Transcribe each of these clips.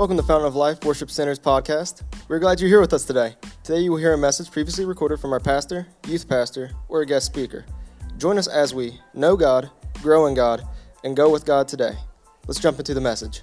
Welcome to Fountain of Life Worship Center's podcast. We're glad you're here with us today. Today you will hear a message previously recorded from our pastor, youth pastor, or a guest speaker. Join us as we know God, grow in God, and go with God today. Let's jump into the message.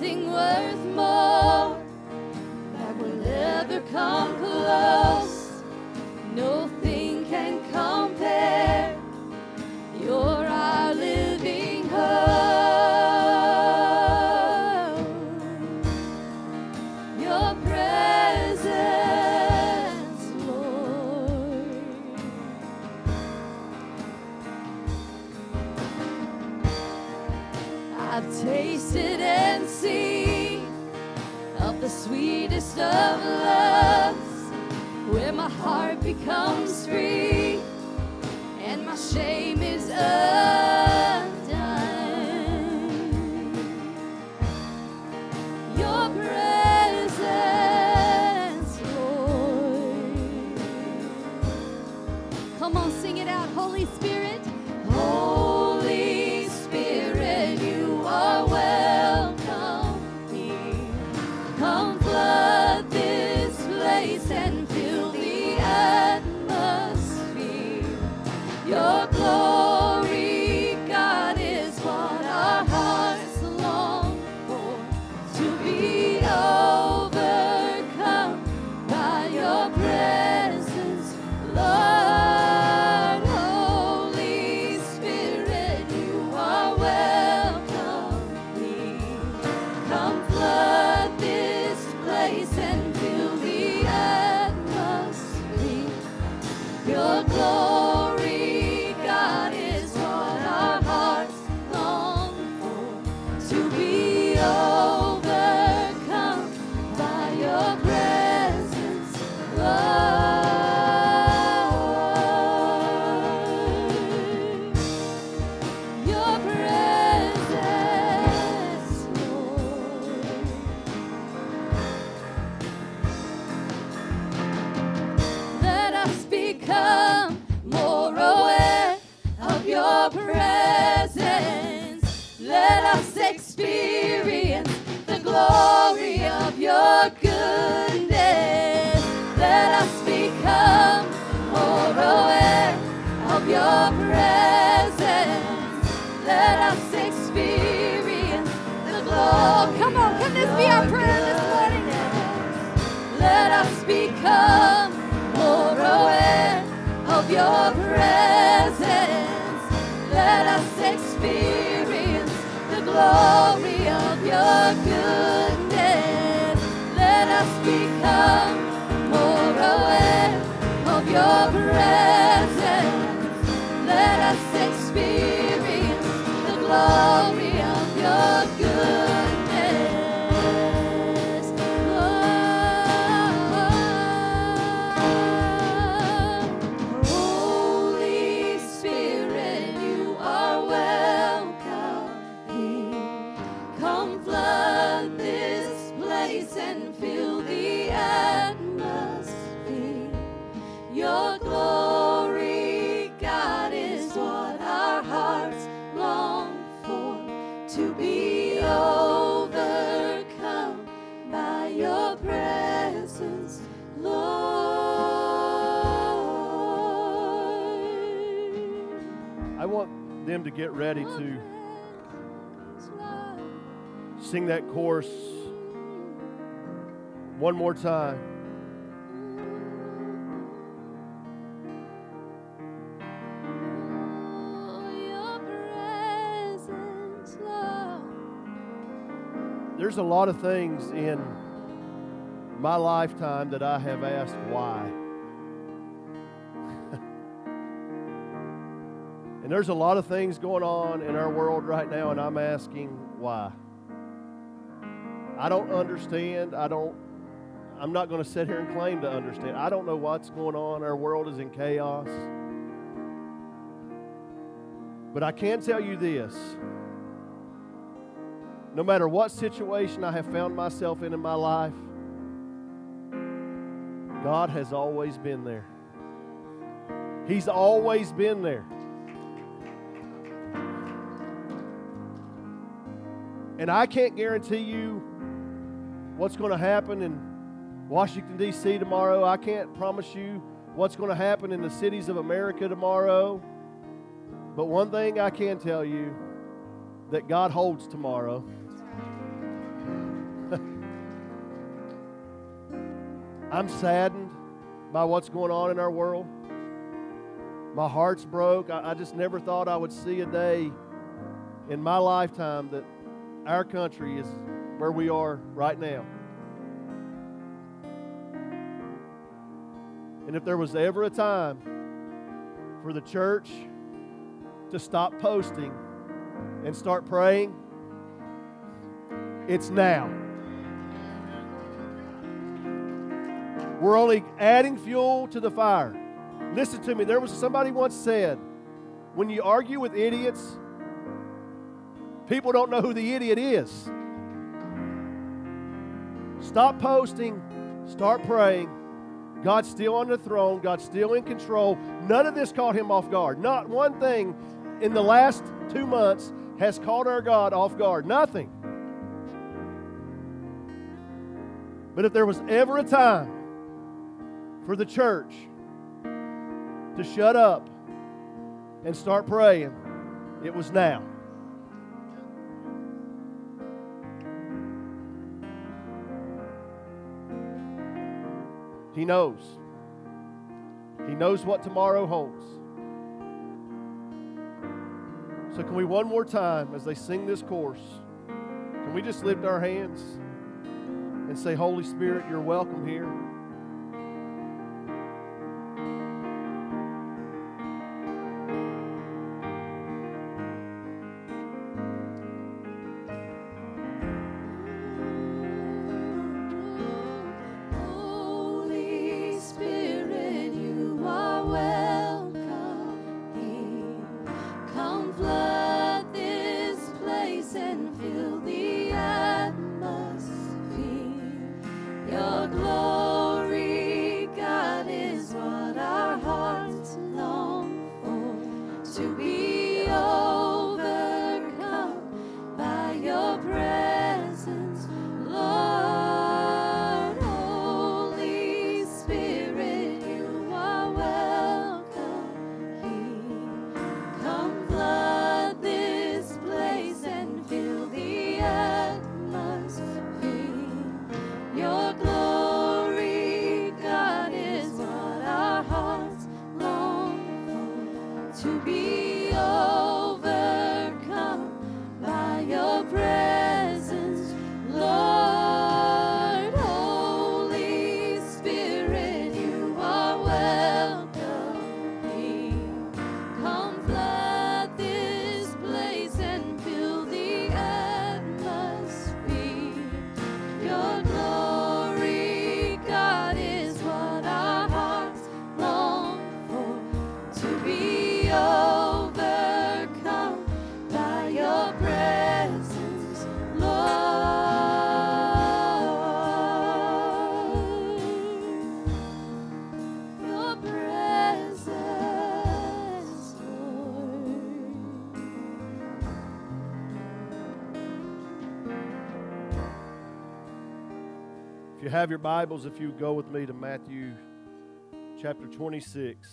nothing worth more that will ever come. Your get ready to sing that chorus one more time. There's a lot of things in my lifetime that I have asked why. And there's a lot of things going on in our world right now, and I'm asking why. I don't understand. I don't, I'm not going to sit here and claim to understand. I don't know what's going on. Our world is in chaos. But I can tell you this no matter what situation I have found myself in in my life, God has always been there. He's always been there. And I can't guarantee you what's going to happen in Washington, D.C. tomorrow. I can't promise you what's going to happen in the cities of America tomorrow. But one thing I can tell you that God holds tomorrow. I'm saddened by what's going on in our world. My heart's broke. I, I, just never thought I would see a day in my lifetime that our country is where we are right now. And if there was ever a time for the church to stop posting and start praying, it's now. We're only adding fuel to the fire. Listen to me. There was somebody once said, when you argue with idiots, people don't know who the idiot is. Stop posting, start praying. God's still on the throne, God's still in control. None of this caught him off guard. Not one thing in the last two months has caught our God off guard. Nothing. But if there was ever a time for the church to shut up and start praying, it was now. He knows. He knows what tomorrow holds. So, can we one more time, as they sing this chorus, can we just lift our hands and say, Holy Spirit, you're welcome here? You have your Bibles, if you go with me to Matthew chapter 26.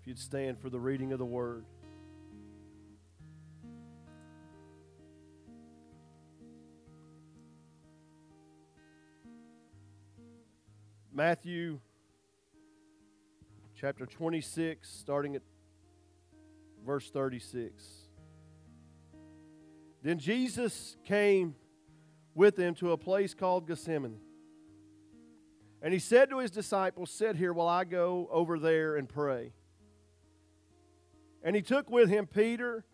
If you'd stand for the reading of the word. Matthew chapter 26, starting at verse 36. Then Jesus came with them to a place called Gethsemane. And he said to his disciples, Sit here while I go over there and pray. And he took with him Peter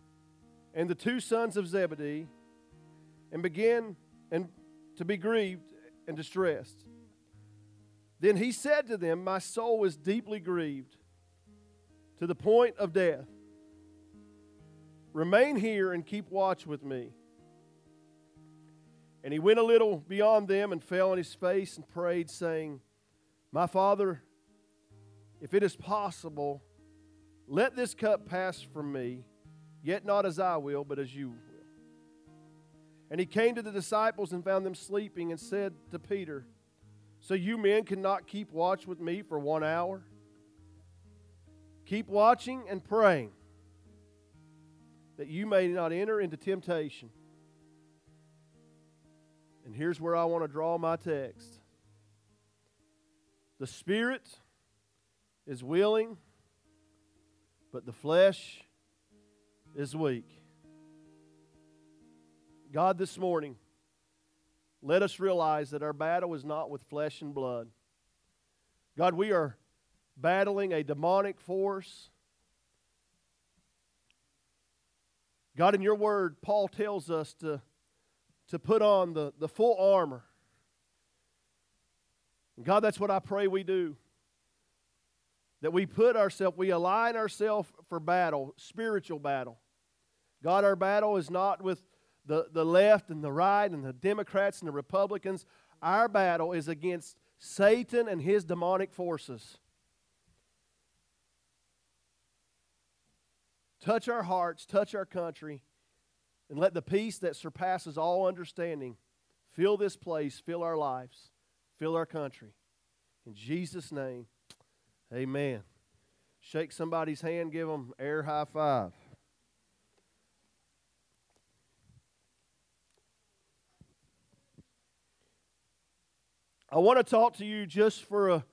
and the two sons of Zebedee and began and to be grieved and distressed. Then he said to them, My soul is deeply grieved to the point of death. Remain here and keep watch with me. And he went a little beyond them and fell on his face and prayed, saying, My Father, if it is possible, let this cup pass from me, yet not as I will, but as you will. And he came to the disciples and found them sleeping and said to Peter, So you men cannot keep watch with me for one hour? Keep watching and praying that you may not enter into temptation. And here's where I want to draw my text the Spirit is willing, but the flesh is weak. God, this morning, let us realize that our battle is not with flesh and blood. God, we are battling a demonic force God, in your word, Paul tells us to, to put on the, the full armor. And God, that's what I pray we do. That we put ourselves, we align ourselves for battle, spiritual battle. God, our battle is not with the, the left and the right and the Democrats and the Republicans. Our battle is against Satan and his demonic forces. Touch our hearts, touch our country, and let the peace that surpasses all understanding fill this place, fill our lives, fill our country. In Jesus' name, amen. Shake somebody's hand, give them air high five. I want to talk to you just for a,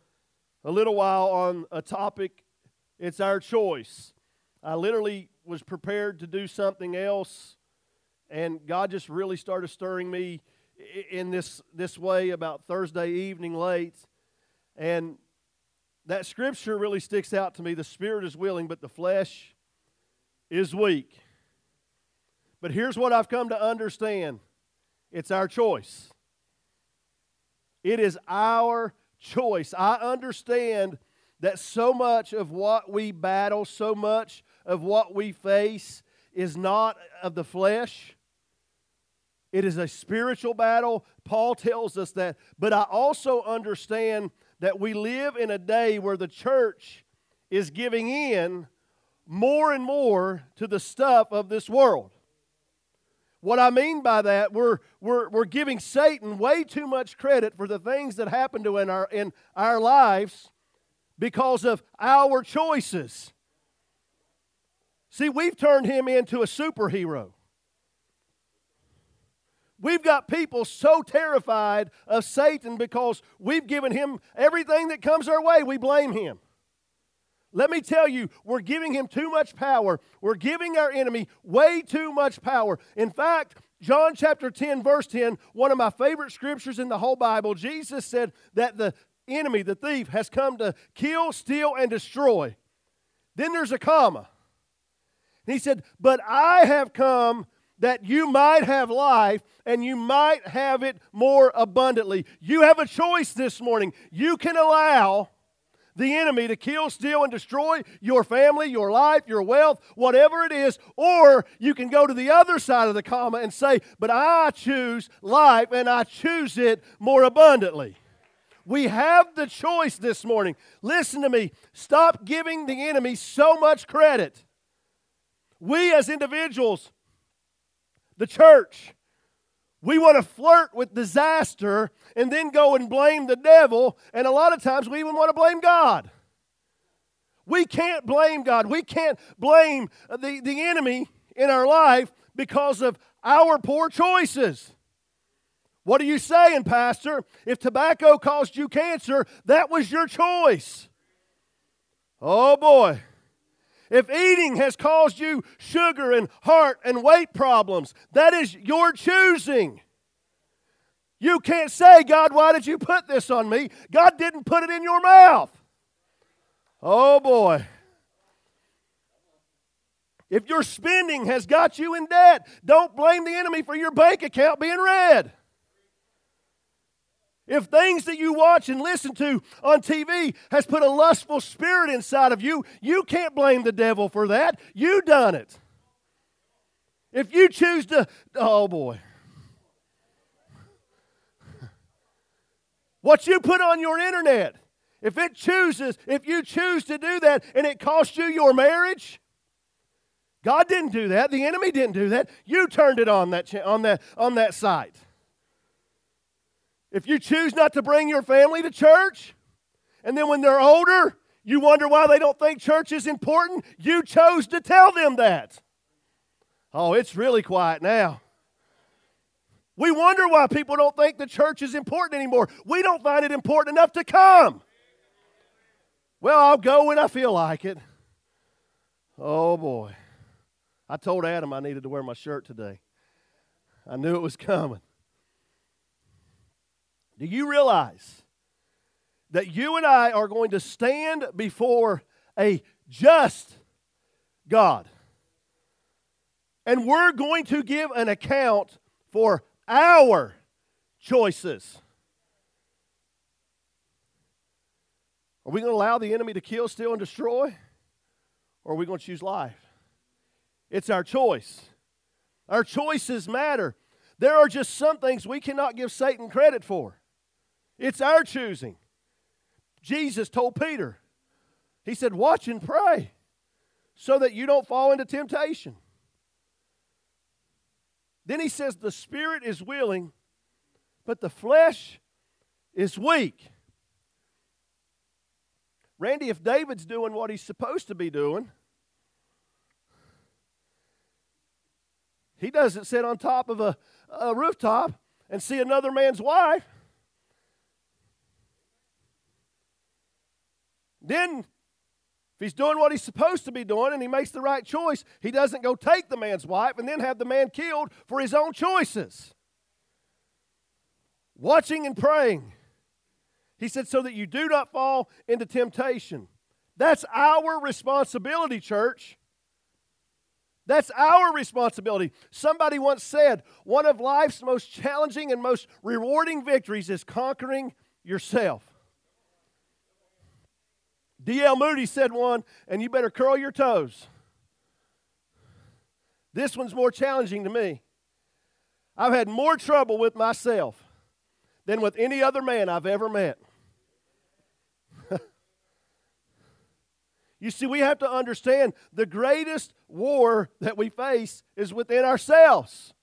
a little while on a topic. It's our choice. I literally was prepared to do something else, and God just really started stirring me in this, this way about Thursday evening late. And that scripture really sticks out to me. The spirit is willing, but the flesh is weak. But here's what I've come to understand it's our choice. It is our choice. I understand that so much of what we battle, so much of what we face is not of the flesh. It is a spiritual battle. Paul tells us that. But I also understand that we live in a day where the church is giving in more and more to the stuff of this world. What I mean by that, we're, we're, we're giving Satan way too much credit for the things that happen to in our, in our lives because of our choices. See, we've turned him into a superhero. We've got people so terrified of Satan because we've given him everything that comes our way, we blame him. Let me tell you, we're giving him too much power. We're giving our enemy way too much power. In fact, John chapter 10, verse 10, one of my favorite scriptures in the whole Bible, Jesus said that the enemy, the thief, has come to kill, steal, and destroy. Then there's a comma. And he said, But I have come that you might have life and you might have it more abundantly. You have a choice this morning. You can allow the enemy to kill, steal, and destroy your family, your life, your wealth, whatever it is, or you can go to the other side of the comma and say, But I choose life and I choose it more abundantly. We have the choice this morning. Listen to me. Stop giving the enemy so much credit. We as individuals, the church, We want to flirt with disaster and then go and blame the devil, and a lot of times we even want to blame God. We can't blame God. We can't blame the, the enemy in our life because of our poor choices. What are you saying, Pastor? If tobacco caused you cancer, that was your choice. Oh boy. If eating has caused you sugar and heart and weight problems, that is your choosing. You can't say, God, why did you put this on me? God didn't put it in your mouth. Oh boy. If your spending has got you in debt, don't blame the enemy for your bank account being red. If things that you watch and listen to on TV has put a lustful spirit inside of you, you can't blame the devil for that. You done it. If you choose to, oh boy. What you put on your internet, if it chooses, if you choose to do that and it costs you your marriage, God didn't do that. The enemy didn't do that. You turned it on that, on that, on that site. If you choose not to bring your family to church, and then when they're older, you wonder why they don't think church is important, you chose to tell them that. Oh, it's really quiet now. We wonder why people don't think the church is important anymore. We don't find it important enough to come. Well, I'll go when I feel like it. Oh boy. I told Adam I needed to wear my shirt today. I knew it was coming. Do you realize that you and I are going to stand before a just God? And we're going to give an account for our choices. Are we going to allow the enemy to kill, steal, and destroy? Or are we going to choose life? It's our choice. Our choices matter. There are just some things we cannot give Satan credit for. It's our choosing. Jesus told Peter, He said, Watch and pray so that you don't fall into temptation. Then He says, The spirit is willing, but the flesh is weak. Randy, if David's doing what he's supposed to be doing, he doesn't sit on top of a, a rooftop and see another man's wife. Then, if he's doing what he's supposed to be doing and he makes the right choice, he doesn't go take the man's wife and then have the man killed for his own choices. Watching and praying. He said, so that you do not fall into temptation. That's our responsibility, church. That's our responsibility. Somebody once said, one of life's most challenging and most rewarding victories is conquering yourself. D.L. Moody said one, and you better curl your toes. This one's more challenging to me. I've had more trouble with myself than with any other man I've ever met. you see, we have to understand the greatest war that we face is within ourselves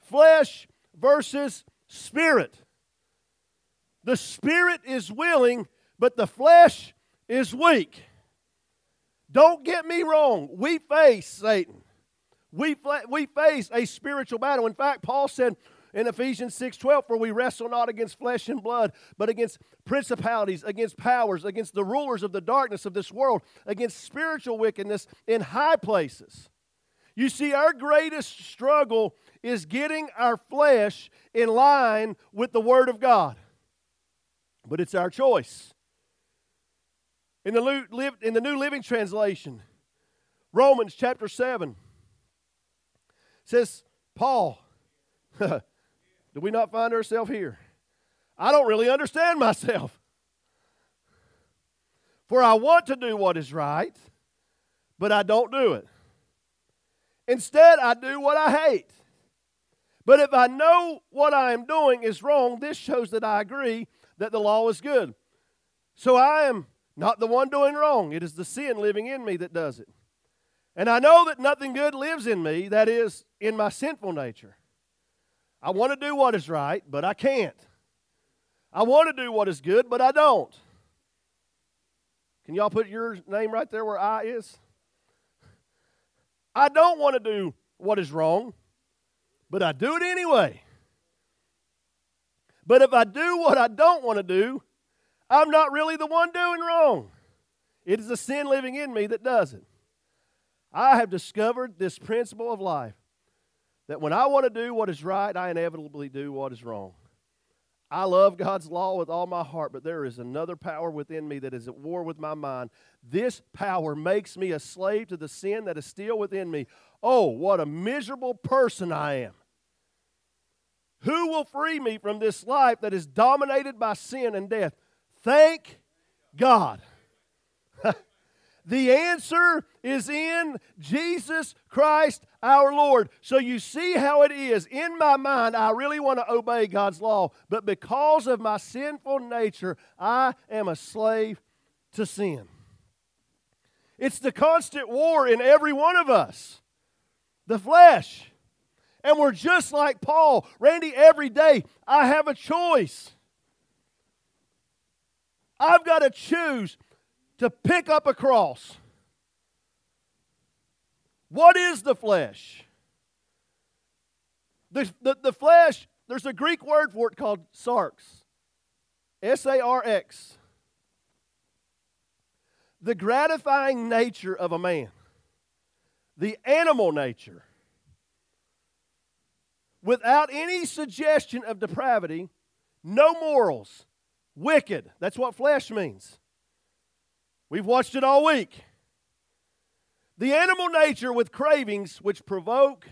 flesh versus spirit. The spirit is willing, but the flesh is weak. Don't get me wrong. We face Satan. We, we face a spiritual battle. In fact, Paul said in Ephesians 6:12, "For we wrestle not against flesh and blood, but against principalities, against powers, against the rulers of the darkness of this world, against spiritual wickedness in high places." You see, our greatest struggle is getting our flesh in line with the Word of God. But it's our choice. In the, in the New Living Translation, Romans chapter 7 says, Paul, do we not find ourselves here? I don't really understand myself. For I want to do what is right, but I don't do it. Instead, I do what I hate. But if I know what I am doing is wrong, this shows that I agree that the law is good. So I am not the one doing wrong. It is the sin living in me that does it. And I know that nothing good lives in me, that is, in my sinful nature. I want to do what is right, but I can't. I want to do what is good, but I don't. Can y'all put your name right there where I is? I don't want to do what is wrong, but I do it anyway. But if I do what I don't want to do, I'm not really the one doing wrong. It is the sin living in me that does it. I have discovered this principle of life that when I want to do what is right, I inevitably do what is wrong. I love God's law with all my heart, but there is another power within me that is at war with my mind. This power makes me a slave to the sin that is still within me. Oh, what a miserable person I am. Who will free me from this life that is dominated by sin and death? Thank God. the answer is in Jesus Christ our Lord. So you see how it is. In my mind, I really want to obey God's law, but because of my sinful nature, I am a slave to sin. It's the constant war in every one of us the flesh. And we're just like Paul. Randy, every day I have a choice. I've got to choose to pick up a cross. What is the flesh? The, the, the flesh, there's a Greek word for it called sarx. S A R X. The gratifying nature of a man, the animal nature, without any suggestion of depravity, no morals, wicked. That's what flesh means. We've watched it all week. The animal nature with cravings which provoke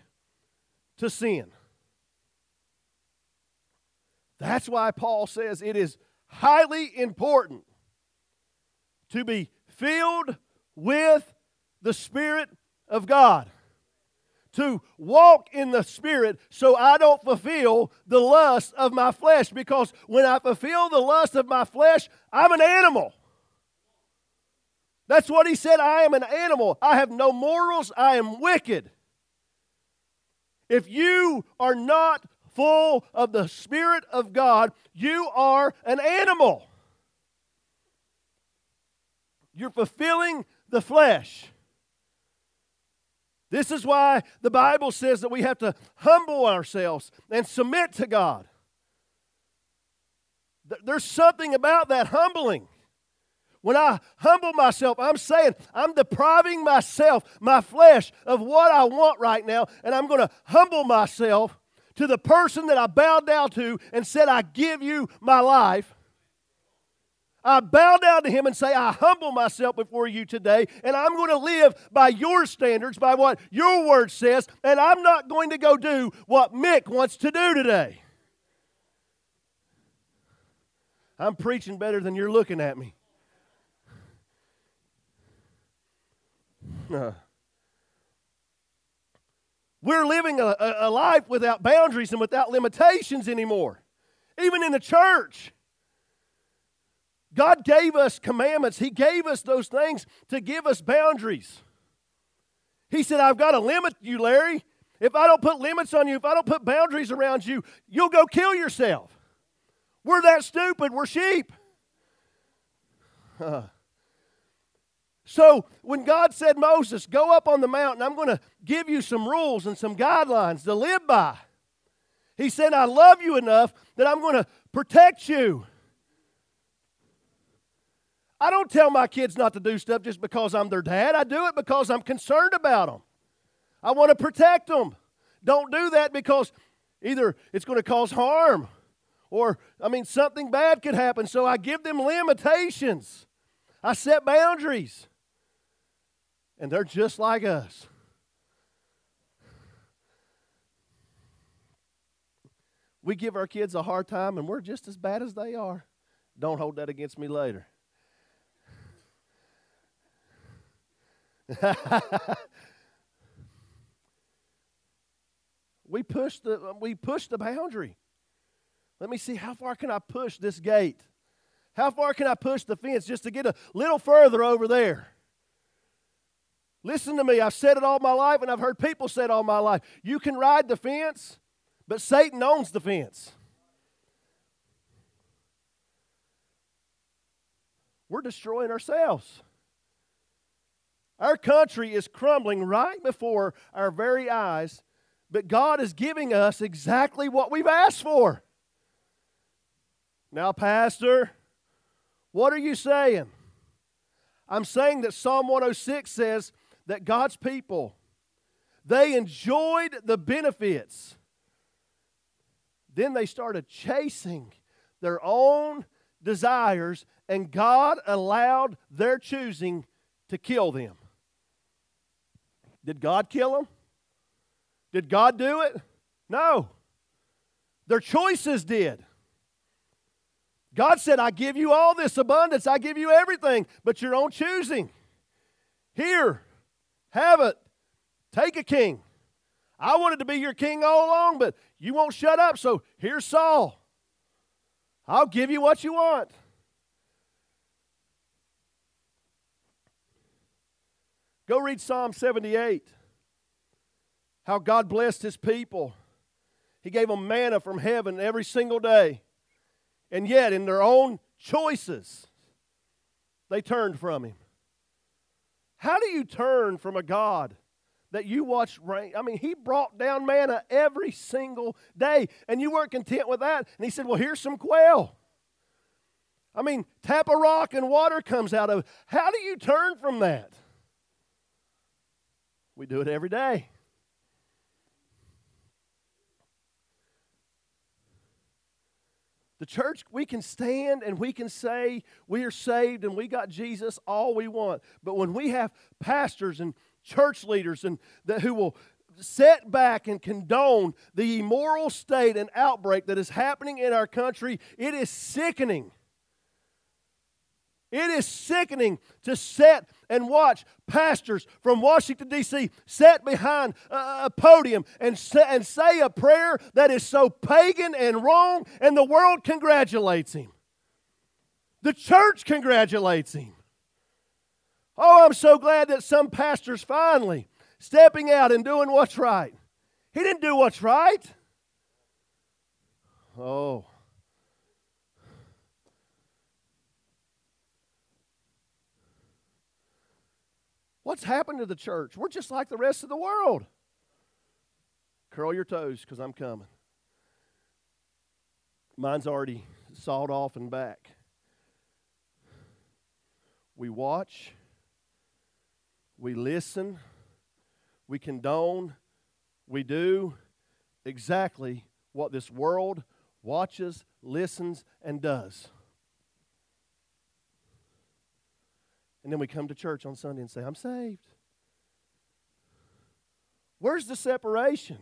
to sin. That's why Paul says it is highly important to be filled with the Spirit of God to walk in the Spirit so I don't fulfill the lust of my flesh. Because when I fulfill the lust of my flesh, I'm an animal. That's what he said. I am an animal. I have no morals. I am wicked. If you are not full of the Spirit of God, you are an animal. You're fulfilling the flesh. This is why the Bible says that we have to humble ourselves and submit to God. There's something about that humbling. When I humble myself, I'm saying I'm depriving myself, my flesh, of what I want right now, and I'm going to humble myself to the person that I bowed down to and said, I give you my life. I bow down to him and say, I humble myself before you today, and I'm going to live by your standards, by what your word says, and I'm not going to go do what Mick wants to do today. I'm preaching better than you're looking at me. No. We're living a, a, life without boundaries and without limitations anymore, even in the church. God gave us commandments, He gave us those things to give us boundaries. He said, I've got to limit you, Larry. If I don't put limits on you, if I don't put boundaries around you, you'll go kill yourself. We're that stupid. We're sheep. So when God said, Moses, go up on the mountain, I'm going to give you some rules and some guidelines to live by. He said, I love you enough that I'm going to protect you. I don't tell my kids not to do stuff just because I'm their dad. I do it because I'm concerned about them. I want to protect them. Don't do that because either it's going to cause harm or, I mean, something bad could happen. So I give them limitations, I set boundaries. And they're just like us. We give our kids a hard time and we're just as bad as they are. Don't hold that against me later. we push the we push the boundary. Let me see how far can I push this gate? How far can I push the fence just to get a little further over there? Listen to me. I've said it all my life and I've heard people say it all my life. You can ride the fence, but Satan owns the fence. We're destroying ourselves. Our country is crumbling right before our very eyes, but God is giving us exactly what we've asked for. Now, Pastor, what are you saying? I'm saying that Psalm 106 says that God's people they enjoyed the benefits. Then they started chasing their own desires, and God allowed their choosing to kill them. Did God kill them? Did God do it? No. Their choices did. God said, I give you all this abundance, I give you everything, but your own choosing. Here, have it. Take a king. I wanted to be your king all along, but you won't shut up, so here's Saul. I'll give you what you want. Go read Psalm 78. How God blessed his people. He gave them manna from heaven every single day. And yet, in their own choices, they turned from him. How do you turn from a God that you watch rain? I mean, he brought down manna every single day, and you weren't content with that. And he said, Well, here's some quail. I mean, tap a rock and water comes out of it. How do you turn from that? We do it every day. The church, we can stand and we can say we are saved and we got Jesus all we want. But when we have pastors and church leaders and that who will set back and condone the immoral state and outbreak that is happening in our country, it is sickening. It is sickening to sit and watch pastors from Washington, D.C. sit behind a podium and say, and say a prayer that is so pagan and wrong, and the world congratulates him. The church congratulates him. Oh, I'm so glad that some pastor's finally stepping out and doing what's right. He didn't do what's right. Oh. What's happened to the church? We're just like the rest of the world. Curl your toes because I'm coming. Mine's already sawed off and back. We watch, we listen, we condone, we do exactly what this world watches, listens, and does. And then we come to church on Sunday and say, I'm saved. Where's the separation?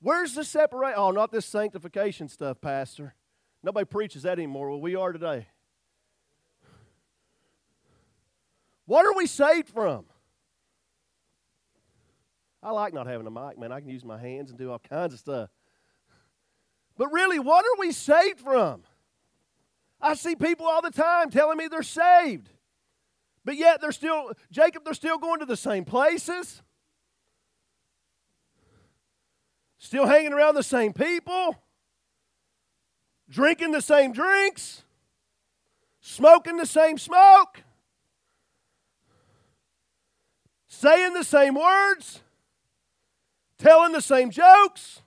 Where's the separation? Oh, not this sanctification stuff, Pastor. Nobody preaches that anymore. Well, we are today. What are we saved from? I like not having a mic, man. I can use my hands and do all kinds of stuff. But really, what are we saved from? I see people all the time telling me they're saved. But yet they're still, Jacob, they're still going to the same places, still hanging around the same people, drinking the same drinks, smoking the same smoke, saying the same words, telling the same jokes,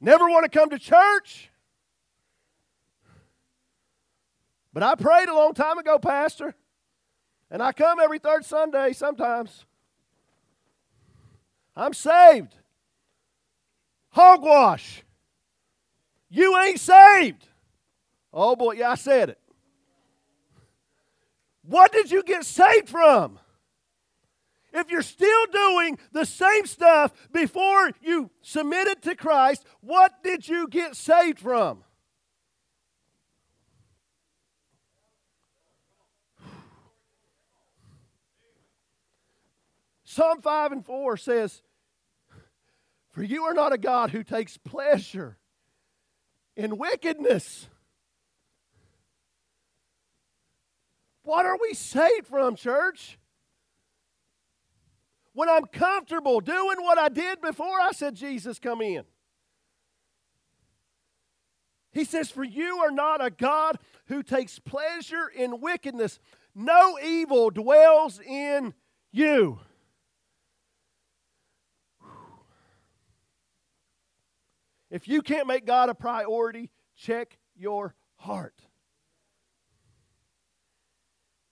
never want to come to church. But I prayed a long time ago, Pastor, and I come every third Sunday sometimes. I'm saved. Hogwash. You ain't saved. Oh boy, yeah, I said it. What did you get saved from? If you're still doing the same stuff before you submitted to Christ, what did you get saved from? Psalm 5 and 4 says, For you are not a God who takes pleasure in wickedness. What are we saved from, church? when I'm comfortable doing what I did before I said, Jesus, come in. He says, For you are not a God who takes pleasure in wickedness. No evil dwells in you. If you can't make God a priority, check your heart.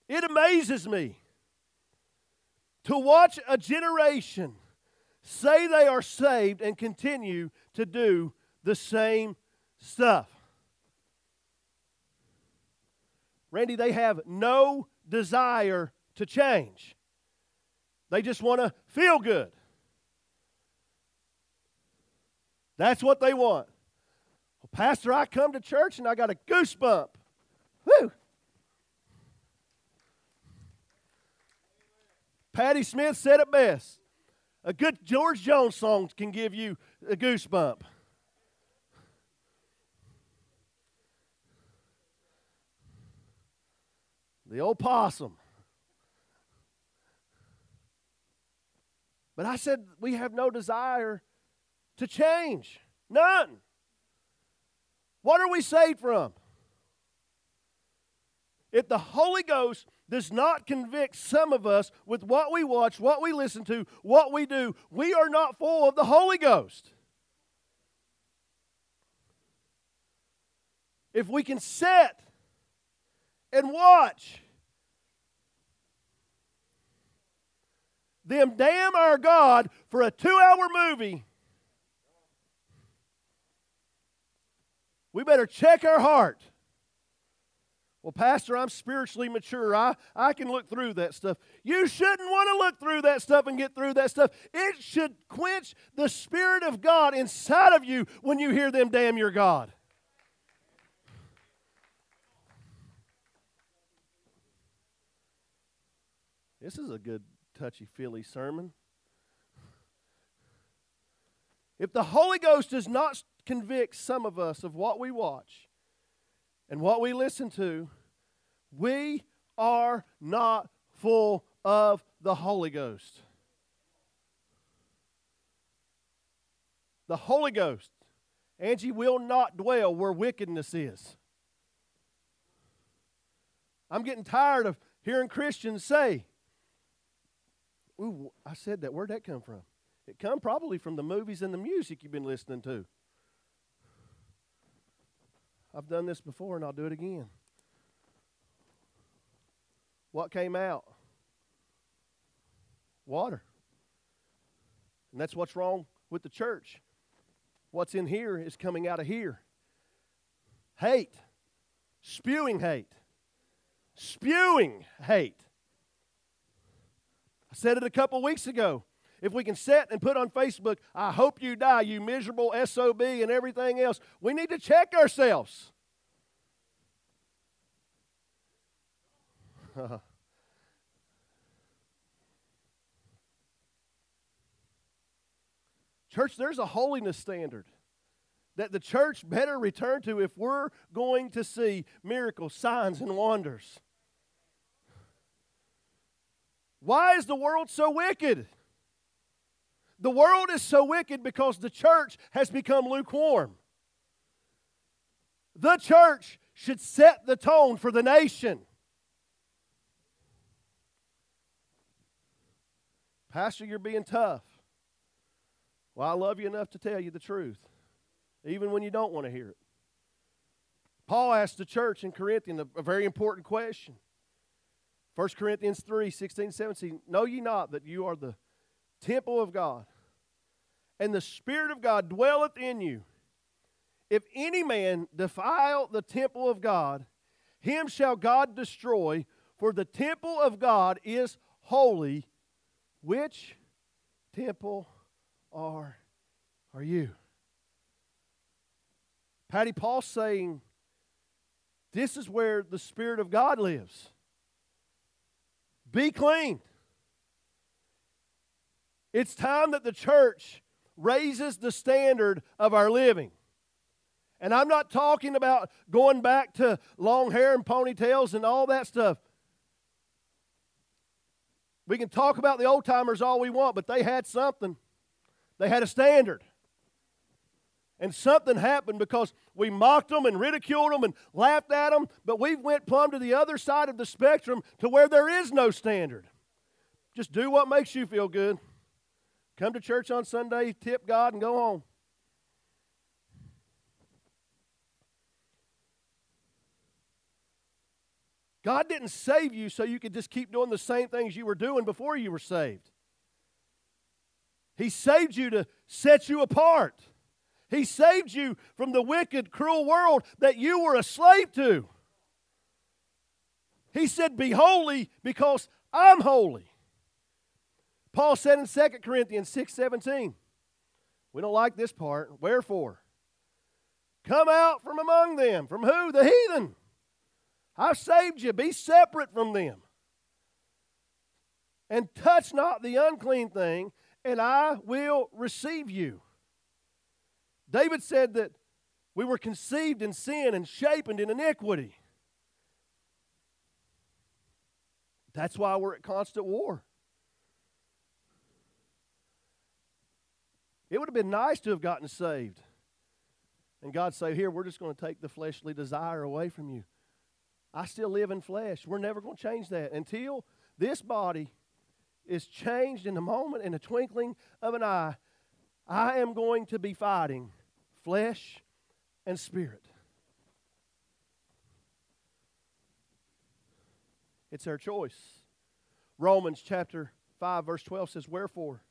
It amazes me to watch a generation say they are saved and continue to do the same stuff. Randy, they have no desire to change. They just want to feel good. That's what they want. Well, Pastor, I come to church and I got a goosebump. Whew. Patti Smith said it best. A good George Jones song can give you a goosebump. The old possum. But I said, we have no desire to change. None. What are we saved from? If the Holy Ghost does not convict some of us with what we watch, what we listen to, what we do, we are not full of the Holy Ghost. If we can sit and watch them damn our God for a two hour movie We better check our heart. Well, Pastor, I'm spiritually mature. I, I can look through that stuff. You shouldn't want to look through that stuff and get through that stuff. It should quench the Spirit of God inside of you when you hear them damn your God. This is a good, touchy feely sermon. If the Holy Ghost does not convicts some of us of what we watch and what we listen to, we are not full of the Holy Ghost. The Holy Ghost, Angie, will not dwell where wickedness is. I'm getting tired of hearing Christians say, Ooh, I said that. Where'd that come from? It come probably from the movies and the music you've been listening to. I've done this before and I'll do it again. What came out? Water. And that's what's wrong with the church. What's in here is coming out of here. Hate. Spewing hate. Spewing hate. I said it a couple weeks ago. If we can set and put on Facebook, I hope you die, you miserable SOB, and everything else, we need to check ourselves. Church, there's a holiness standard that the church better return to if we're going to see miracles, signs, and wonders. Why is the world so wicked? The world is so wicked because the church has become lukewarm. The church should set the tone for the nation. Pastor, you're being tough. Well, I love you enough to tell you the truth, even when you don't want to hear it. Paul asked the church in Corinthians a, a very important question. 1 Corinthians 3 16 17. Know ye not that you are the temple of God, and the Spirit of God dwelleth in you. If any man defile the temple of God, him shall God destroy, for the temple of God is holy. Which temple are, are you? Patty Paul saying, This is where the Spirit of God lives. Be clean. It's time that the church raises the standard of our living. And I'm not talking about going back to long hair and ponytails and all that stuff. We can talk about the old timers all we want, but they had something. They had a standard. And something happened because we mocked them and ridiculed them and laughed at them, but we went plumb to the other side of the spectrum to where there is no standard. Just do what makes you feel good. Come to church on Sunday, tip God, and go home. God didn't save you so you could just keep doing the same things you were doing before you were saved. He saved you to set you apart. He saved you from the wicked, cruel world that you were a slave to. He said, Be holy because I'm holy. Paul said in 2 Corinthians 6 17, we don't like this part. Wherefore, come out from among them. From who? The heathen. I've saved you. Be separate from them. And touch not the unclean thing, and I will receive you. David said that we were conceived in sin and shapen in iniquity. That's why we're at constant war. It would have been nice to have gotten saved. And God say, Here, we're just going to take the fleshly desire away from you. I still live in flesh. We're never going to change that until this body is changed in a moment, in a twinkling of an eye. I am going to be fighting flesh and spirit. It's our choice. Romans chapter 5, verse 12 says, Wherefore,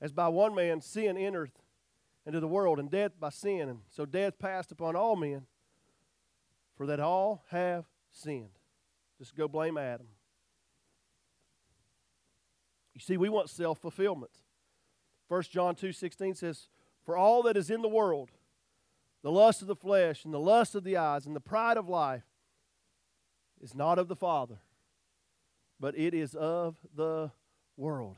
as by one man sin entereth into the world, and death by sin, and so death passed upon all men, for that all have sinned. Just go blame Adam. You see, we want self fulfillment. 1 John 2 16 says, For all that is in the world, the lust of the flesh, and the lust of the eyes, and the pride of life, is not of the Father, but it is of the world.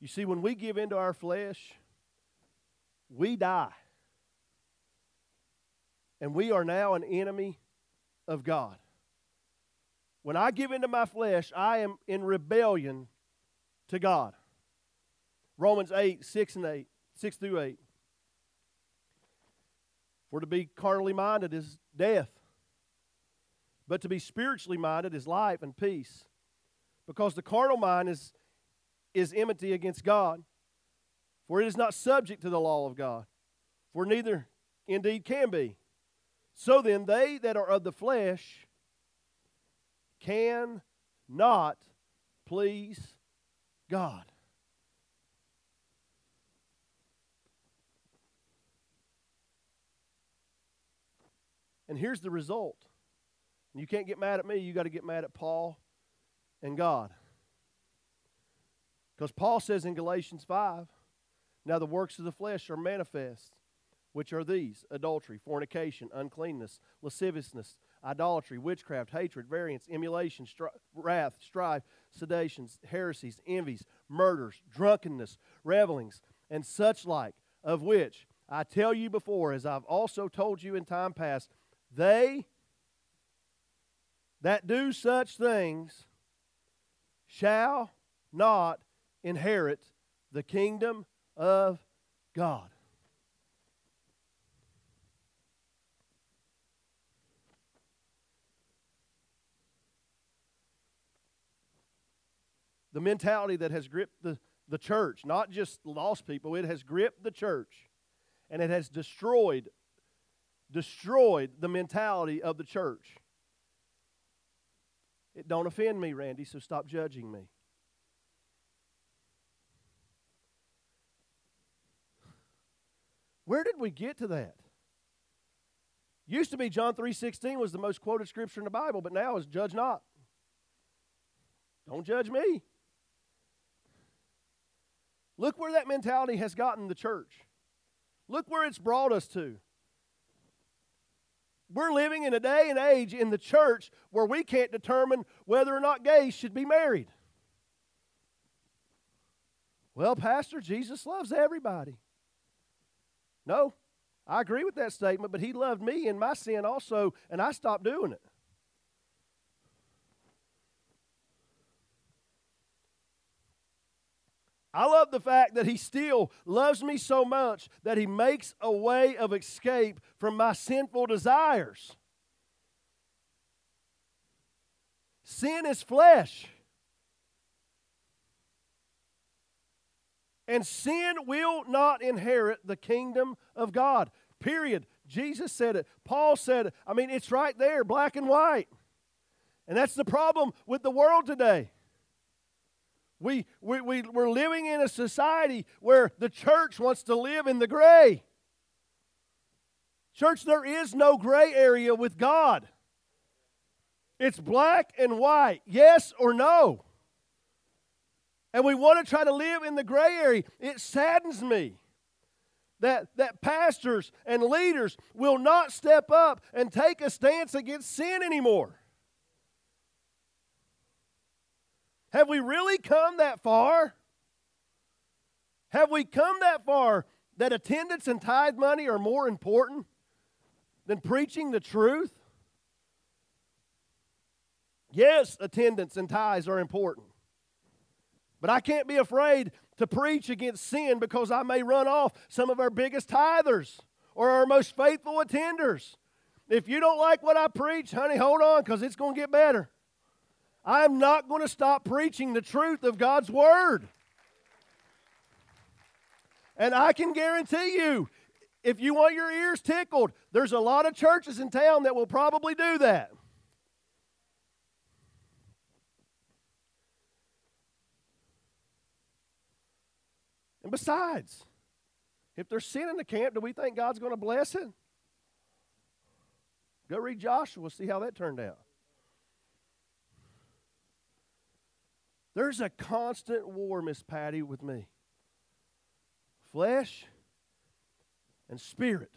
You see, when we give into our flesh, we die. And we are now an enemy of God. When I give into my flesh, I am in rebellion to God. Romans 8, 6 and 8, 6 through 8. For to be carnally minded is death, but to be spiritually minded is life and peace. Because the carnal mind is, is enmity against God, for it is not subject to the law of God, for neither indeed can be. So then, they that are of the flesh can not please God. And here's the result. You can't get mad at me, you got to get mad at Paul and God. Because Paul says in Galatians 5 now the works of the flesh are manifest which are these adultery, fornication, uncleanness, lasciviousness, idolatry, witchcraft, hatred, variance, emulation, wrath, strife, seditions, heresies, envies, murders, drunkenness, revelings, and such like, of which I tell you before, as I've also told you in time past, they that do such things shall not inherit the kingdom of God. The mentality that has gripped the, the church, not just lost people, it has gripped the church and it has destroyed destroyed the mentality of the church. It don't offend me, Randy, so stop judging me. Where did we get to that? Used to be John 3:16 was the most quoted scripture in the Bible, but now is judge not. Don't judge me. Look where that mentality has gotten the church. Look where it's brought us to. We're living in a day and age in the church where we can't determine whether or not gays should be married. Well, Pastor, Jesus loves everybody. No, I agree with that statement, but He loved me in my sin also, and I stopped doing it. I love the fact that He still loves me so much that He makes a way of escape from my sinful desires. Sin is flesh. And sin will not inherit the kingdom of God. Period. Jesus said it. Paul said it. I mean, it's right there, black and white. And that's the problem with the world today. We, we, we, we're living in a society where the church wants to live in the gray. Church, there is no gray area with God. It's black and white, yes or no. And we want to try to live in the gray area. It saddens me that, that pastors and leaders will not step up and take a stance against sin anymore. Have we really come that far? Have we come that far that attendance and tithe money are more important than preaching the truth? Yes, attendance and tithes are important. But I can't be afraid to preach against sin because I may run off some of our biggest tithers or our most faithful attenders. If you don't like what I preach, honey, hold on because it's going to get better. I'm not going to stop preaching the truth of God's Word. And I can guarantee you, if you want your ears tickled, there's a lot of churches in town that will probably do that. And besides, if there's sin in the camp, do we think God's going to bless it? Go read Joshua, see how that turned out. There's a constant war, Miss Patty, with me flesh and spirit.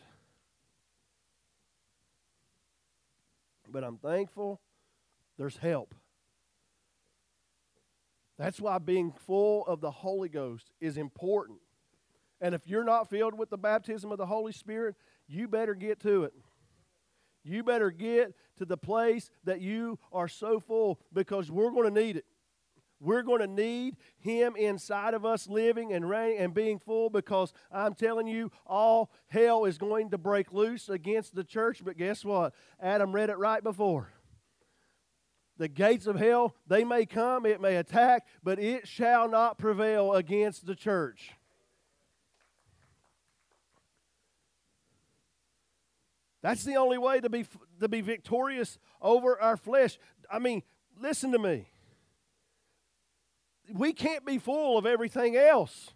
But I'm thankful there's help. That's why being full of the Holy Ghost is important. And if you're not filled with the baptism of the Holy Spirit, you better get to it. You better get to the place that you are so full because we're going to need it. We're going to need Him inside of us living and reigning and being full because I'm telling you, all hell is going to break loose against the church. But guess what? Adam read it right before. The gates of hell, they may come, it may attack, but it shall not prevail against the church. That's the only way to be, to be victorious over our flesh. I mean, listen to me. We can't be full of everything else.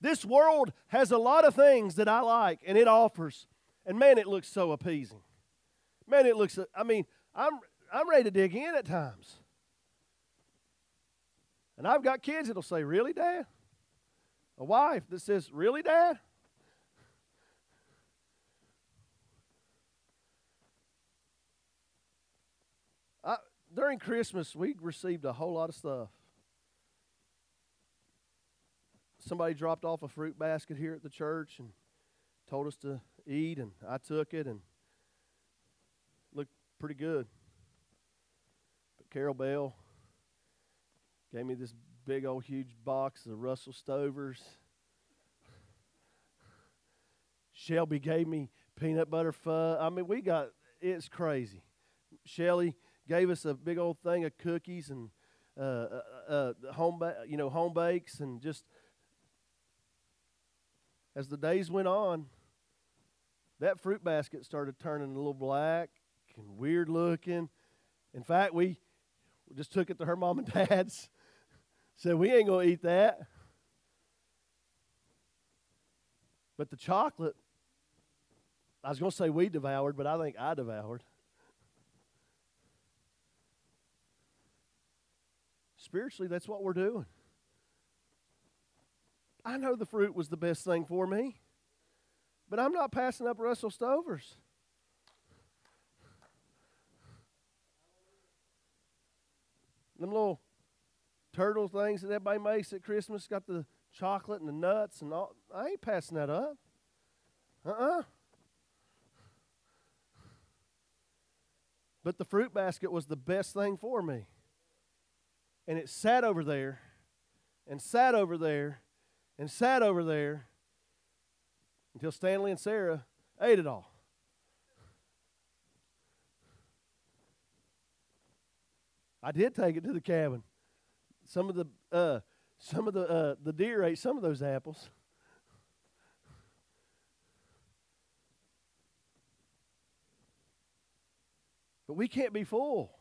This world has a lot of things that I like and it offers. And man, it looks so appeasing. Man, it looks, I mean, I'm, I'm ready to dig in at times. And I've got kids that'll say, Really, Dad? A wife that says, Really, Dad? During Christmas, we received a whole lot of stuff. Somebody dropped off a fruit basket here at the church and told us to eat, and I took it and looked pretty good. But Carol Bell gave me this big old huge box of Russell Stovers. Shelby gave me peanut butter fudge. I mean, we got it's crazy. Shelly gave us a big old thing of cookies and uh, uh, uh, home, ba- you know, home bakes, and just as the days went on, that fruit basket started turning a little black and weird looking. In fact, we just took it to her mom and dad's. Said, we ain't going to eat that. But the chocolate, I was going to say we devoured, but I think I devoured. Spiritually, that's what we're doing. I know the fruit was the best thing for me, but I'm not passing up Russell Stovers. them little turtle things that everybody makes at Christmas, got the chocolate and the nuts and all. I ain't passing that up. Uh uh-uh. uh But the fruit basket was the best thing for me. And it sat over there and sat over there and sat over there until Stanley and Sarah ate it all. I did take it to the cabin. Some of the uh, some of the uh, the deer ate some of those apples. But we can't be full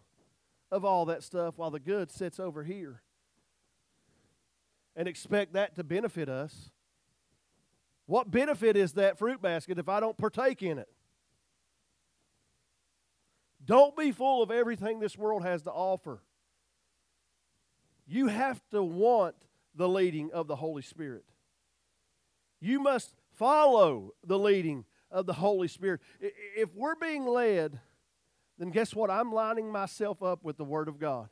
of all that stuff while the good sits over here and expect that to benefit us. What benefit is that fruit basket if I don't partake in it? Don't be full of everything this world has to offer. You have to want the leading of the Holy Spirit. You must follow the leading of the Holy Spirit. If we're being led, then guess what? I'm lining myself up with the Word of God.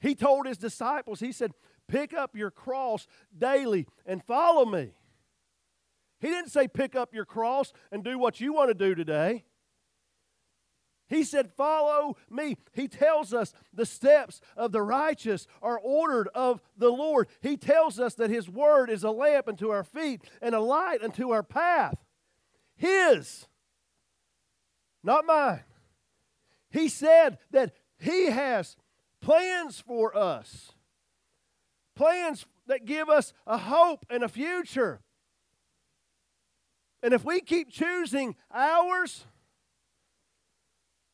He told his disciples, He said, Pick up your cross daily and follow me. He didn't say, Pick up your cross and do what you want to do today. He said, Follow me. He tells us the steps of the righteous are ordered of the Lord. He tells us that His word is a lamp unto our feet and a light unto our path. His, not mine. He said that He has plans for us, plans that give us a hope and a future. And if we keep choosing ours,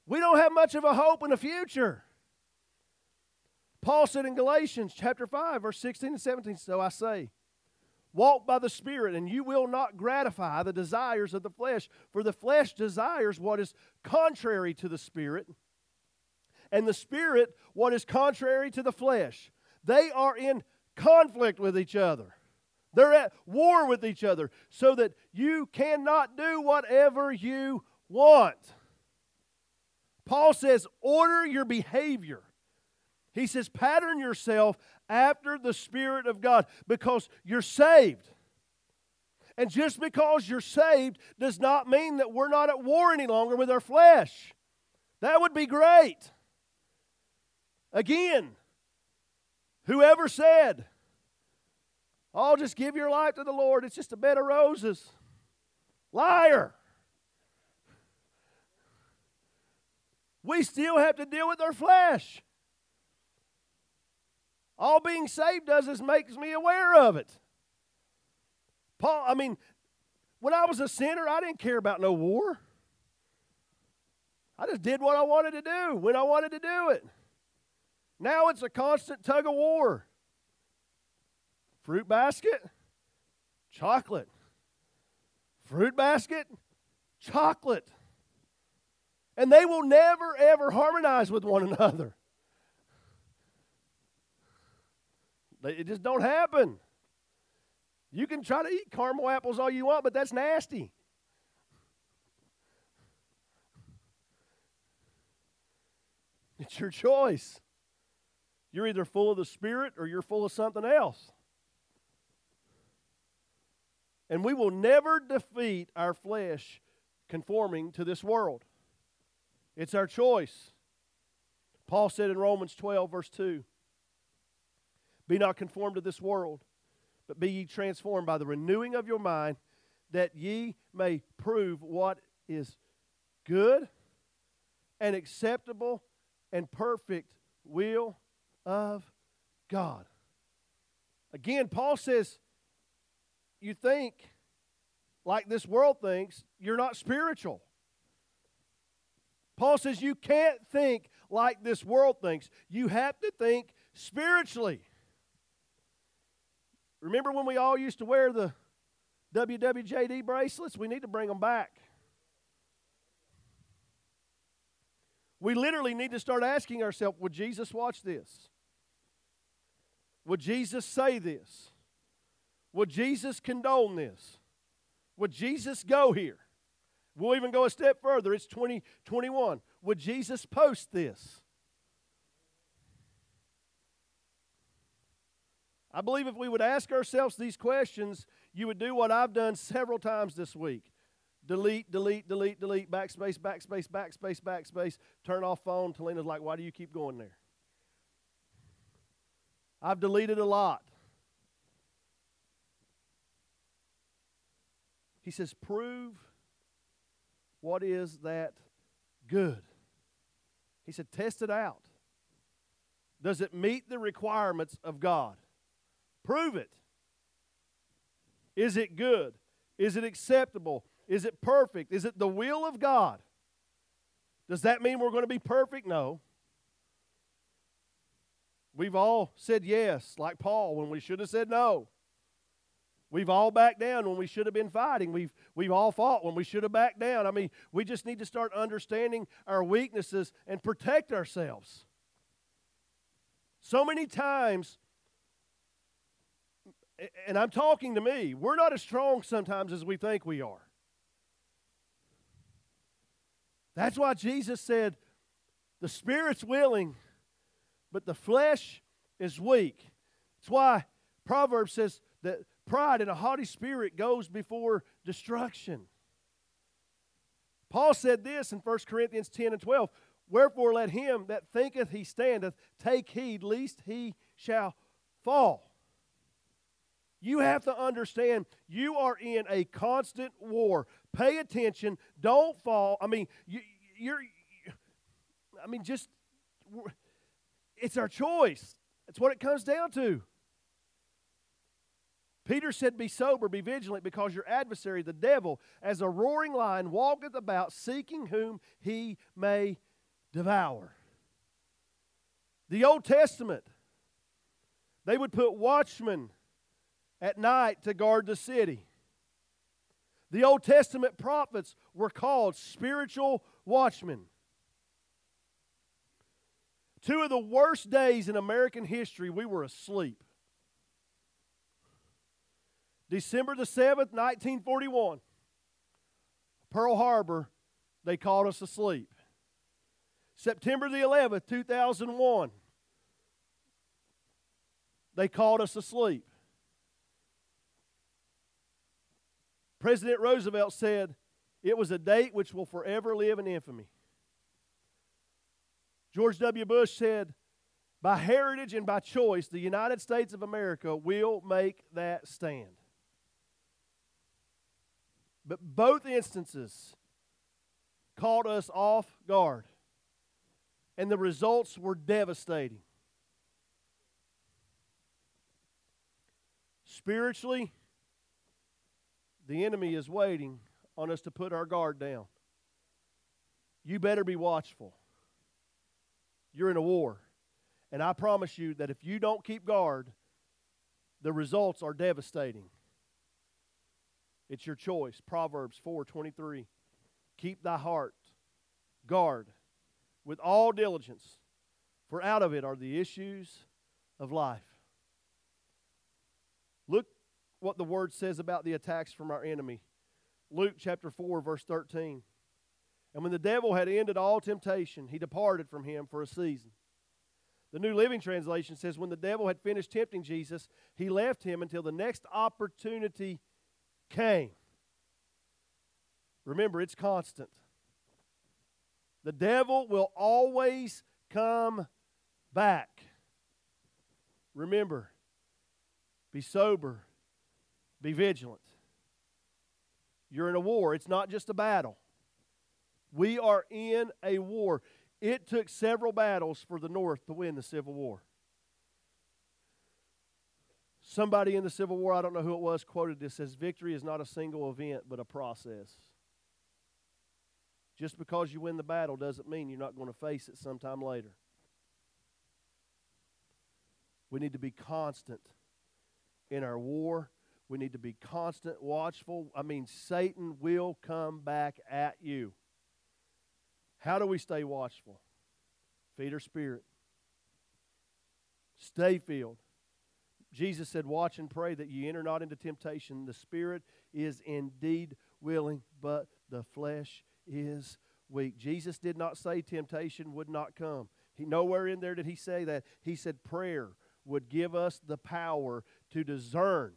we don't have much of a hope in the future. Paul said in Galatians chapter 5, verse 16 and 17, So I say, walk by the Spirit, and you will not gratify the desires of the flesh, for the flesh desires what is contrary to the Spirit, and the Spirit what is contrary to the flesh. They are in conflict with each other. They're at war with each other, so that you cannot do whatever you want. Paul says, order your behavior. He says, pattern yourself after the Spirit of God because you're saved. And just because you're saved does not mean that we're not at war any longer with our flesh. That would be great. Again, whoever said, Oh, just give your life to the Lord, it's just a bed of roses. Liar. we still have to deal with our flesh. All being saved does is makes me aware of it. Paul, I mean, when I was a sinner, I didn't care about no war. I just did what I wanted to do when I wanted to do it. Now it's a constant tug of war. Fruit basket, chocolate. Fruit basket, chocolate and they will never, ever harmonize with one another. It just don't happen. You can try to eat caramel apples all you want, but that's nasty. It's your choice. You're either full of the Spirit or you're full of something else. And we will never defeat our flesh conforming to this world. It's our choice. Paul said in Romans 12, verse 2 Be not conformed to this world, but be ye transformed by the renewing of your mind, that ye may prove what is good and acceptable and perfect will of God. Again, Paul says, You think like this world thinks, you're not spiritual. Paul says you can't think like this world thinks. You have to think spiritually. Remember when we all used to wear the WWJD bracelets? We need to bring them back. We literally need to start asking ourselves would Jesus watch this? Would Jesus say this? Would Jesus condone this? Would Jesus go here? We'll even go a step further. It's 2021. Would Jesus post this? I believe if we would ask ourselves these questions, you would do what I've done several times this week delete, delete, delete, delete, backspace, backspace, backspace, backspace, turn off phone. Talina's like, why do you keep going there? I've deleted a lot. He says, prove what is that good. He said, test it out. Does it meet the requirements of God? Prove it. Is it good? Is it acceptable? Is it perfect? Is it the will of God? Does that mean we're going to be perfect? No. We've all said yes, like Paul, when we should have said no. We've all backed down when we should have been fighting. We've, we've all fought when we should have backed down. I mean, we just need to start understanding our weaknesses and protect ourselves. So many times, and I'm talking to me, we're not as strong sometimes as we think we are. That's why Jesus said, the spirit's willing, but the flesh is weak. That's why Proverbs says that Pride and a haughty spirit goes before destruction. Paul said this in 1 Corinthians 10 and 12 Wherefore let him that thinketh he standeth take heed lest he shall fall. You have to understand you are in a constant war. Pay attention. Don't fall. I mean, you, you're, I mean, just, it's our choice. That's what it comes down to. Peter said, Be sober, be vigilant, because your adversary, the devil, as a roaring lion, walketh about seeking whom he may devour. The Old Testament, they would put watchmen at night to guard the city. The Old Testament prophets were called spiritual watchmen. Two of the worst days in American history, we were asleep. December the 7th, 1941, Pearl Harbor, they caught us asleep. September the 11th, 2001, they caught us asleep. President Roosevelt said it was a date which will forever live in infamy. George W. Bush said, by heritage and by choice, the United States of America will make that stand. But both instances caught us off guard, and the results were devastating. Spiritually, the enemy is waiting on us to put our guard down. You better be watchful. You're in a war. And I promise you that if you don't keep guard, the results are devastating. It's your choice. Proverbs 4:23. Keep thy heart guard with all diligence, for out of it are the issues of life. Look what the word says about the attacks from our enemy. Luke chapter 4 verse 13. And when the devil had ended all temptation, he departed from him for a season. The New Living Translation says, when the devil had finished tempting Jesus, he left him until the next opportunity came. Remember, it's constant. The devil will always come back. Remember, be sober, be vigilant. You're in a war, it's not just a battle. We are in a war. It took several battles for the North to win the Civil War. Somebody in the Civil War, I don't know who it was, quoted this says, Victory is not a single event, but a process. Just because you win the battle doesn't mean you're not going to face it sometime later. We need to be constant in our war. We need to be constant, watchful. I mean, Satan will come back at you. How do we stay watchful? Feed our spirit. Stay filled. Jesus said, Watch and pray that ye enter not into temptation. The spirit is indeed willing, but the flesh is weak. Jesus did not say temptation would not come. He nowhere in there did he say that. He said prayer would give us the power to discern.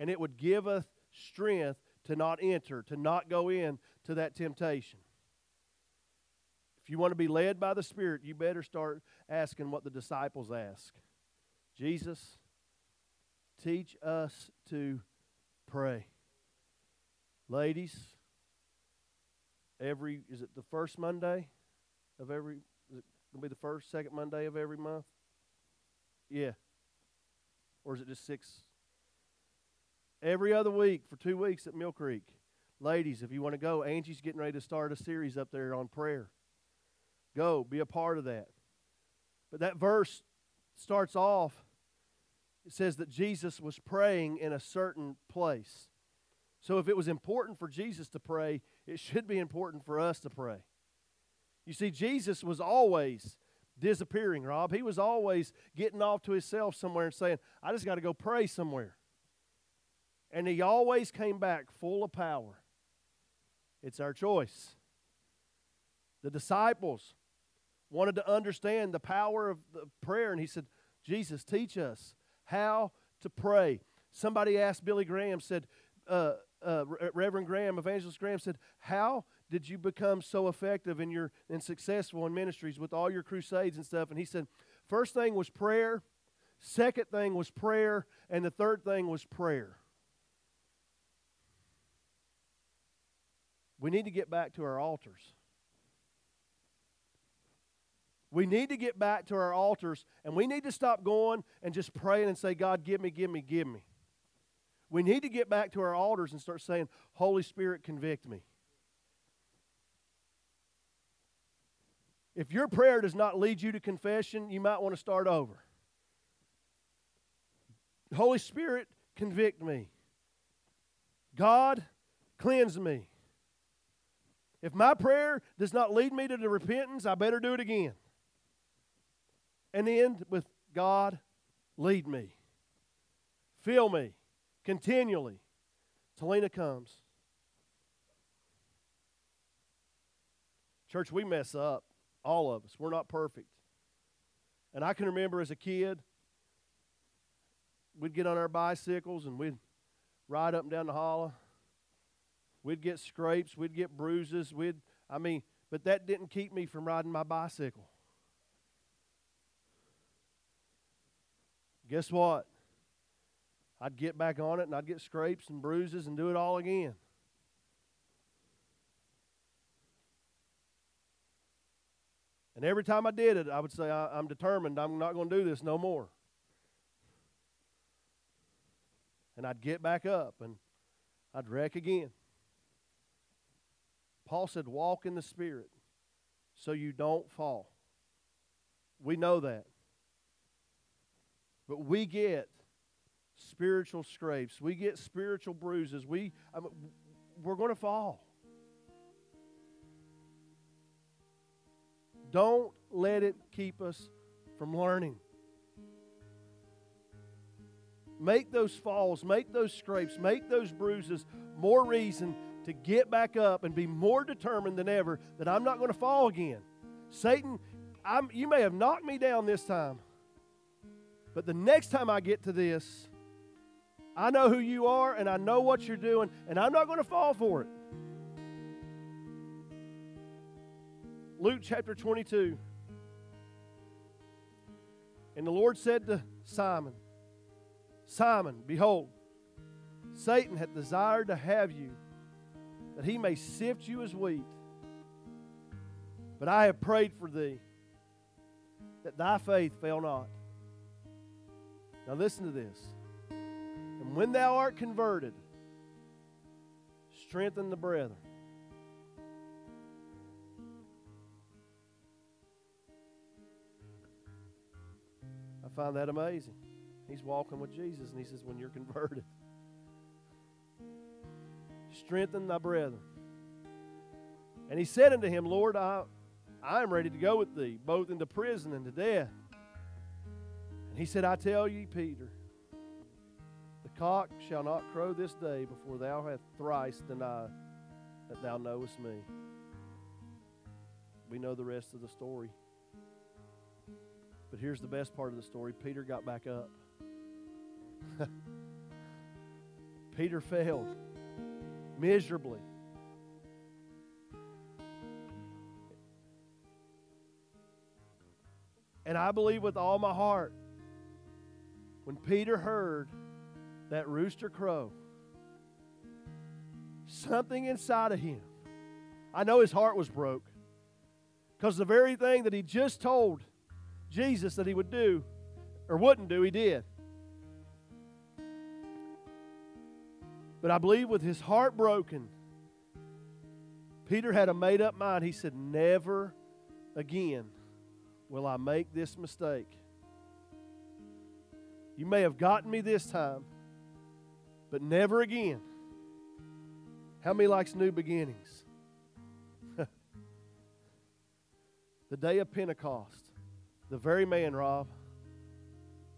And it would give us strength to not enter, to not go in to that temptation. If you want to be led by the Spirit, you better start asking what the disciples ask. Jesus, teach us to pray. Ladies, every is it the first Monday of every is it gonna be the first, second Monday of every month? Yeah. Or is it just six? Every other week for two weeks at Mill Creek. Ladies, if you want to go, Angie's getting ready to start a series up there on prayer. Go, be a part of that. But that verse starts off, it says that Jesus was praying in a certain place. So if it was important for Jesus to pray, it should be important for us to pray. You see, Jesus was always disappearing, Rob. He was always getting off to himself somewhere and saying, I just got to go pray somewhere. And he always came back full of power. It's our choice. The disciples wanted to understand the power of the prayer, and he said, Jesus, teach us how to pray. Somebody asked Billy Graham, said, uh, uh, Reverend Graham, Evangelist Graham said, How did you become so effective in your and successful in ministries with all your crusades and stuff? And he said, First thing was prayer, second thing was prayer, and the third thing was prayer. We need to get back to our altars. We need to get back to our altars and we need to stop going and just praying and say, God, give me, give me, give me. We need to get back to our altars and start saying, Holy Spirit, convict me. If your prayer does not lead you to confession, you might want to start over. Holy Spirit, convict me. God, cleanse me. If my prayer does not lead me to the repentance, I better do it again. And end with God, lead me. Fill me continually. Talina comes. Church, we mess up. All of us. We're not perfect. And I can remember as a kid, we'd get on our bicycles and we'd ride up and down the hollow. We'd get scrapes, we'd get bruises, we'd I mean, but that didn't keep me from riding my bicycle. Guess what? I'd get back on it and I'd get scrapes and bruises and do it all again. And every time I did it, I would say, I, am determined I'm not going to do this no more. And I'd get back up and I'd wreck again. Paul said, Walk in the Spirit so you don't fall. We know that. But we get spiritual scrapes, we get spiritual bruises. We, I mean, we're going to fall. Don't let it keep us from learning. Make those falls, make those scrapes, make those bruises more reason to get back up and be more determined than ever that I'm not going to fall again. Satan, I'm, you may have knocked me down this time, but the next time I get to this, I know who you are and I know what you're doing, and I'm not going to fall for it. Luke chapter 22. And the Lord said to Simon, Simon, behold, Satan hath desired to have you, that he may sift you as wheat. But I have prayed for thee, that thy faith fail not. Now listen to this. And when thou art converted, strengthen the brethren. I find that amazing. He's walking with Jesus, and he says, When you're converted, strengthen thy brethren. And he said unto him, Lord, I, I am ready to go with thee, both into prison and to death. And he said, I tell you, Peter, the cock shall not crow this day before thou hast thrice denied that thou knowest me. We know the rest of the story. But here's the best part of the story Peter got back up. Peter failed miserably. And I believe with all my heart when Peter heard that rooster crow, something inside of him, I know his heart was broke because the very thing that he just told Jesus that he would do or wouldn't do, he did. But I believe with his heart broken, Peter had a made up mind. He said, Never again will I make this mistake. You may have gotten me this time, but never again. How many likes new beginnings? the day of Pentecost, the very man, Rob,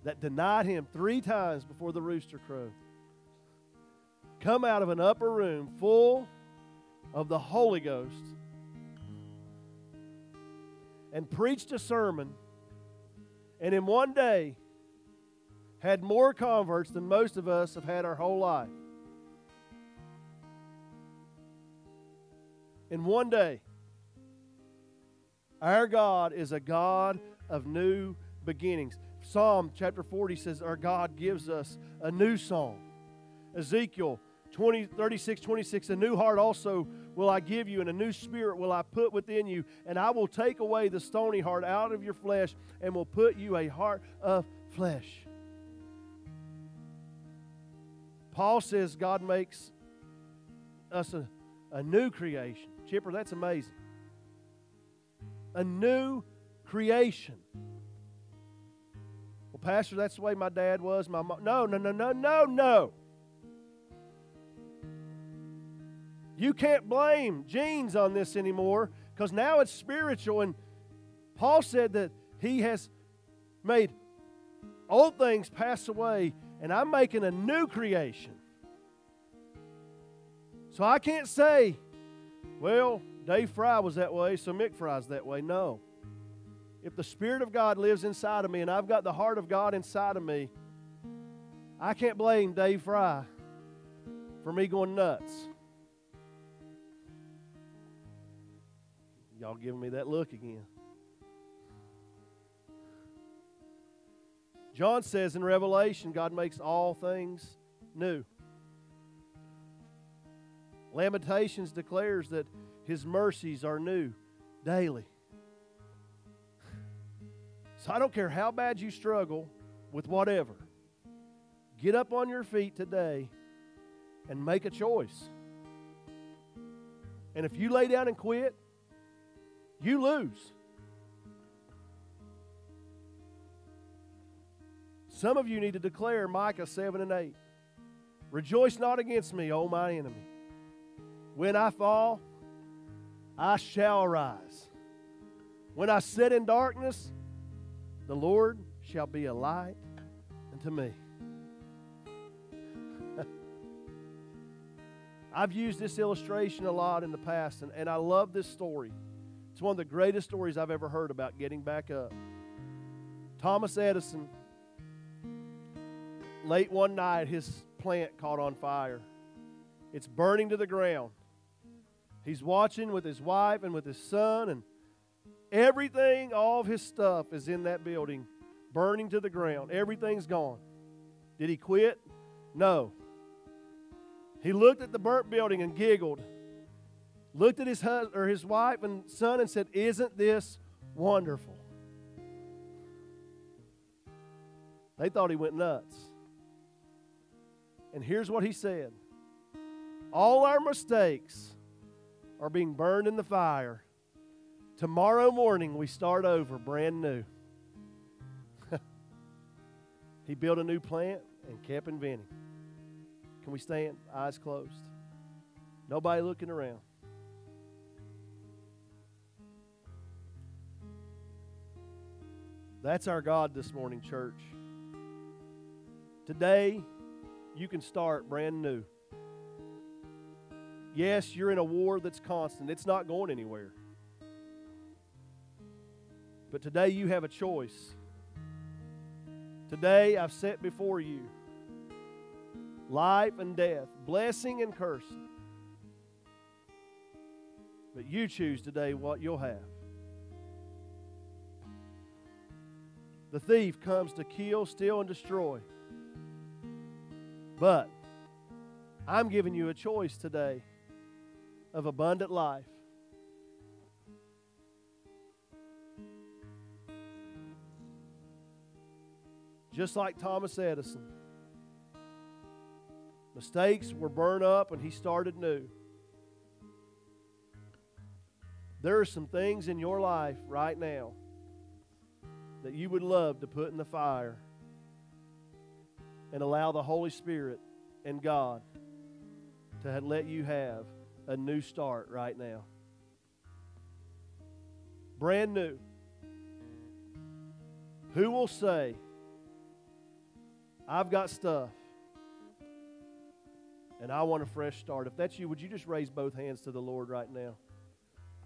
that denied him three times before the rooster crowed, come out of an upper room full of the Holy Ghost and preached a sermon, and in one day had more converts than most of us have had our whole life. In one day, our God is a God of new beginnings. Psalm chapter 40 says our God gives us a new song. Ezekiel 20, 36, 26, a new heart also will I give you, and a new spirit will I put within you, and I will take away the stony heart out of your flesh, and will put you a heart of flesh. Paul says God makes us a, a new creation. Chipper, that's amazing. A new creation. Well, Pastor, that's the way my dad was. My mom. No, no, no, no, no, no. You can't blame genes on this anymore because now it's spiritual. And Paul said that he has made old things pass away, and I'm making a new creation. So I can't say, well, Dave Frye was that way, so Mick Frye's that way. No. If the Spirit of God lives inside of me and I've got the heart of God inside of me, I can't blame Dave Frye for me going nuts. Y'all giving me that look again. John says in Revelation, God makes all things new. Lamentations declares that his mercies are new daily. So I don't care how bad you struggle with whatever. Get up on your feet today and make a choice. And if you lay down and quit, you lose. Some of you need to declare Micah 7 and 8. Rejoice not against me, O my enemy. When I fall, I shall arise. When I sit in darkness, the Lord shall be a light unto me. I've used this illustration a lot in the past, and, and I love this story. It's one of the greatest stories I've ever heard about getting back up. Thomas Edison, late one night, his plant caught on fire. It's burning to the ground. He's watching with his wife and with his son, and everything, all of his stuff is in that building, burning to the ground. Everything's gone. Did he quit? No. He looked at the burnt building and giggled looked at his husband or his wife and son and said, "Isn't this wonderful?" They thought he went nuts. And here's what he said. All our mistakes are being burned in the fire. Tomorrow morning we start over brand new. he built a new plant and kept inventing. Can we stand? Eyes closed. Nobody looking around. That's our God this morning, church. Today, you can start brand new. Yes, you're in a war that's constant, it's not going anywhere. But today, you have a choice. Today, I've set before you life and death, blessing and cursing. But you choose today what you'll have. The thief comes to kill, steal, and destroy. But I'm giving you a choice today of abundant life. Just like Thomas Edison. Mistakes were burned up and he started new. There are some things in your life right now that you would love to put in the fire and allow the Holy Spirit and God to let you have a new start right now. Brand new. Who will say, I've got stuff and I want a fresh start? If that's you, would you just raise both hands to the Lord right now?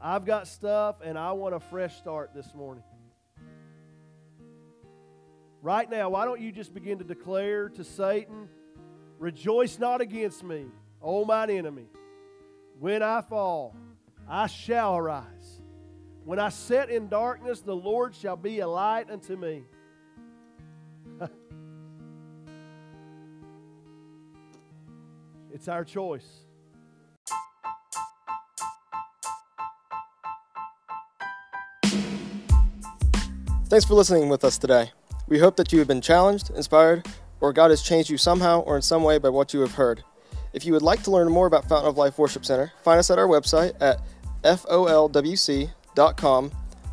I've got stuff and I want a fresh start this morning. Right now, why don't you just begin to declare to Satan, Rejoice not against me, O mine enemy. When I fall, I shall arise. When I sit in darkness, the Lord shall be a light unto me. it's our choice. Thanks for listening with us today. We hope that you have been challenged, inspired, or God has changed you somehow or in some way by what you have heard. If you would like to learn more about Fountain of Life Worship Center, find us at our website at folwc.com,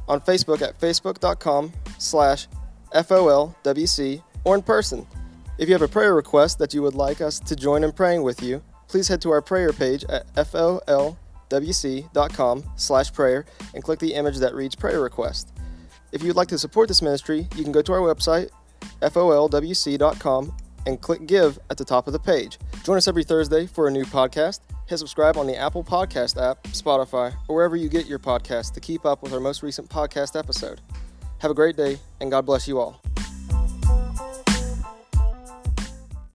on Facebook at facebook.com slash folwc, or in person. If you have a prayer request that you would like us to join in praying with you, please head to our prayer page at folwc.com slash prayer and click the image that reads prayer request. If you'd like to support this ministry, you can go to our website, folwc.com, and click Give at the top of the page. Join us every Thursday for a new podcast. Hit subscribe on the Apple Podcast app, Spotify, or wherever you get your podcasts to keep up with our most recent podcast episode. Have a great day, and God bless you all.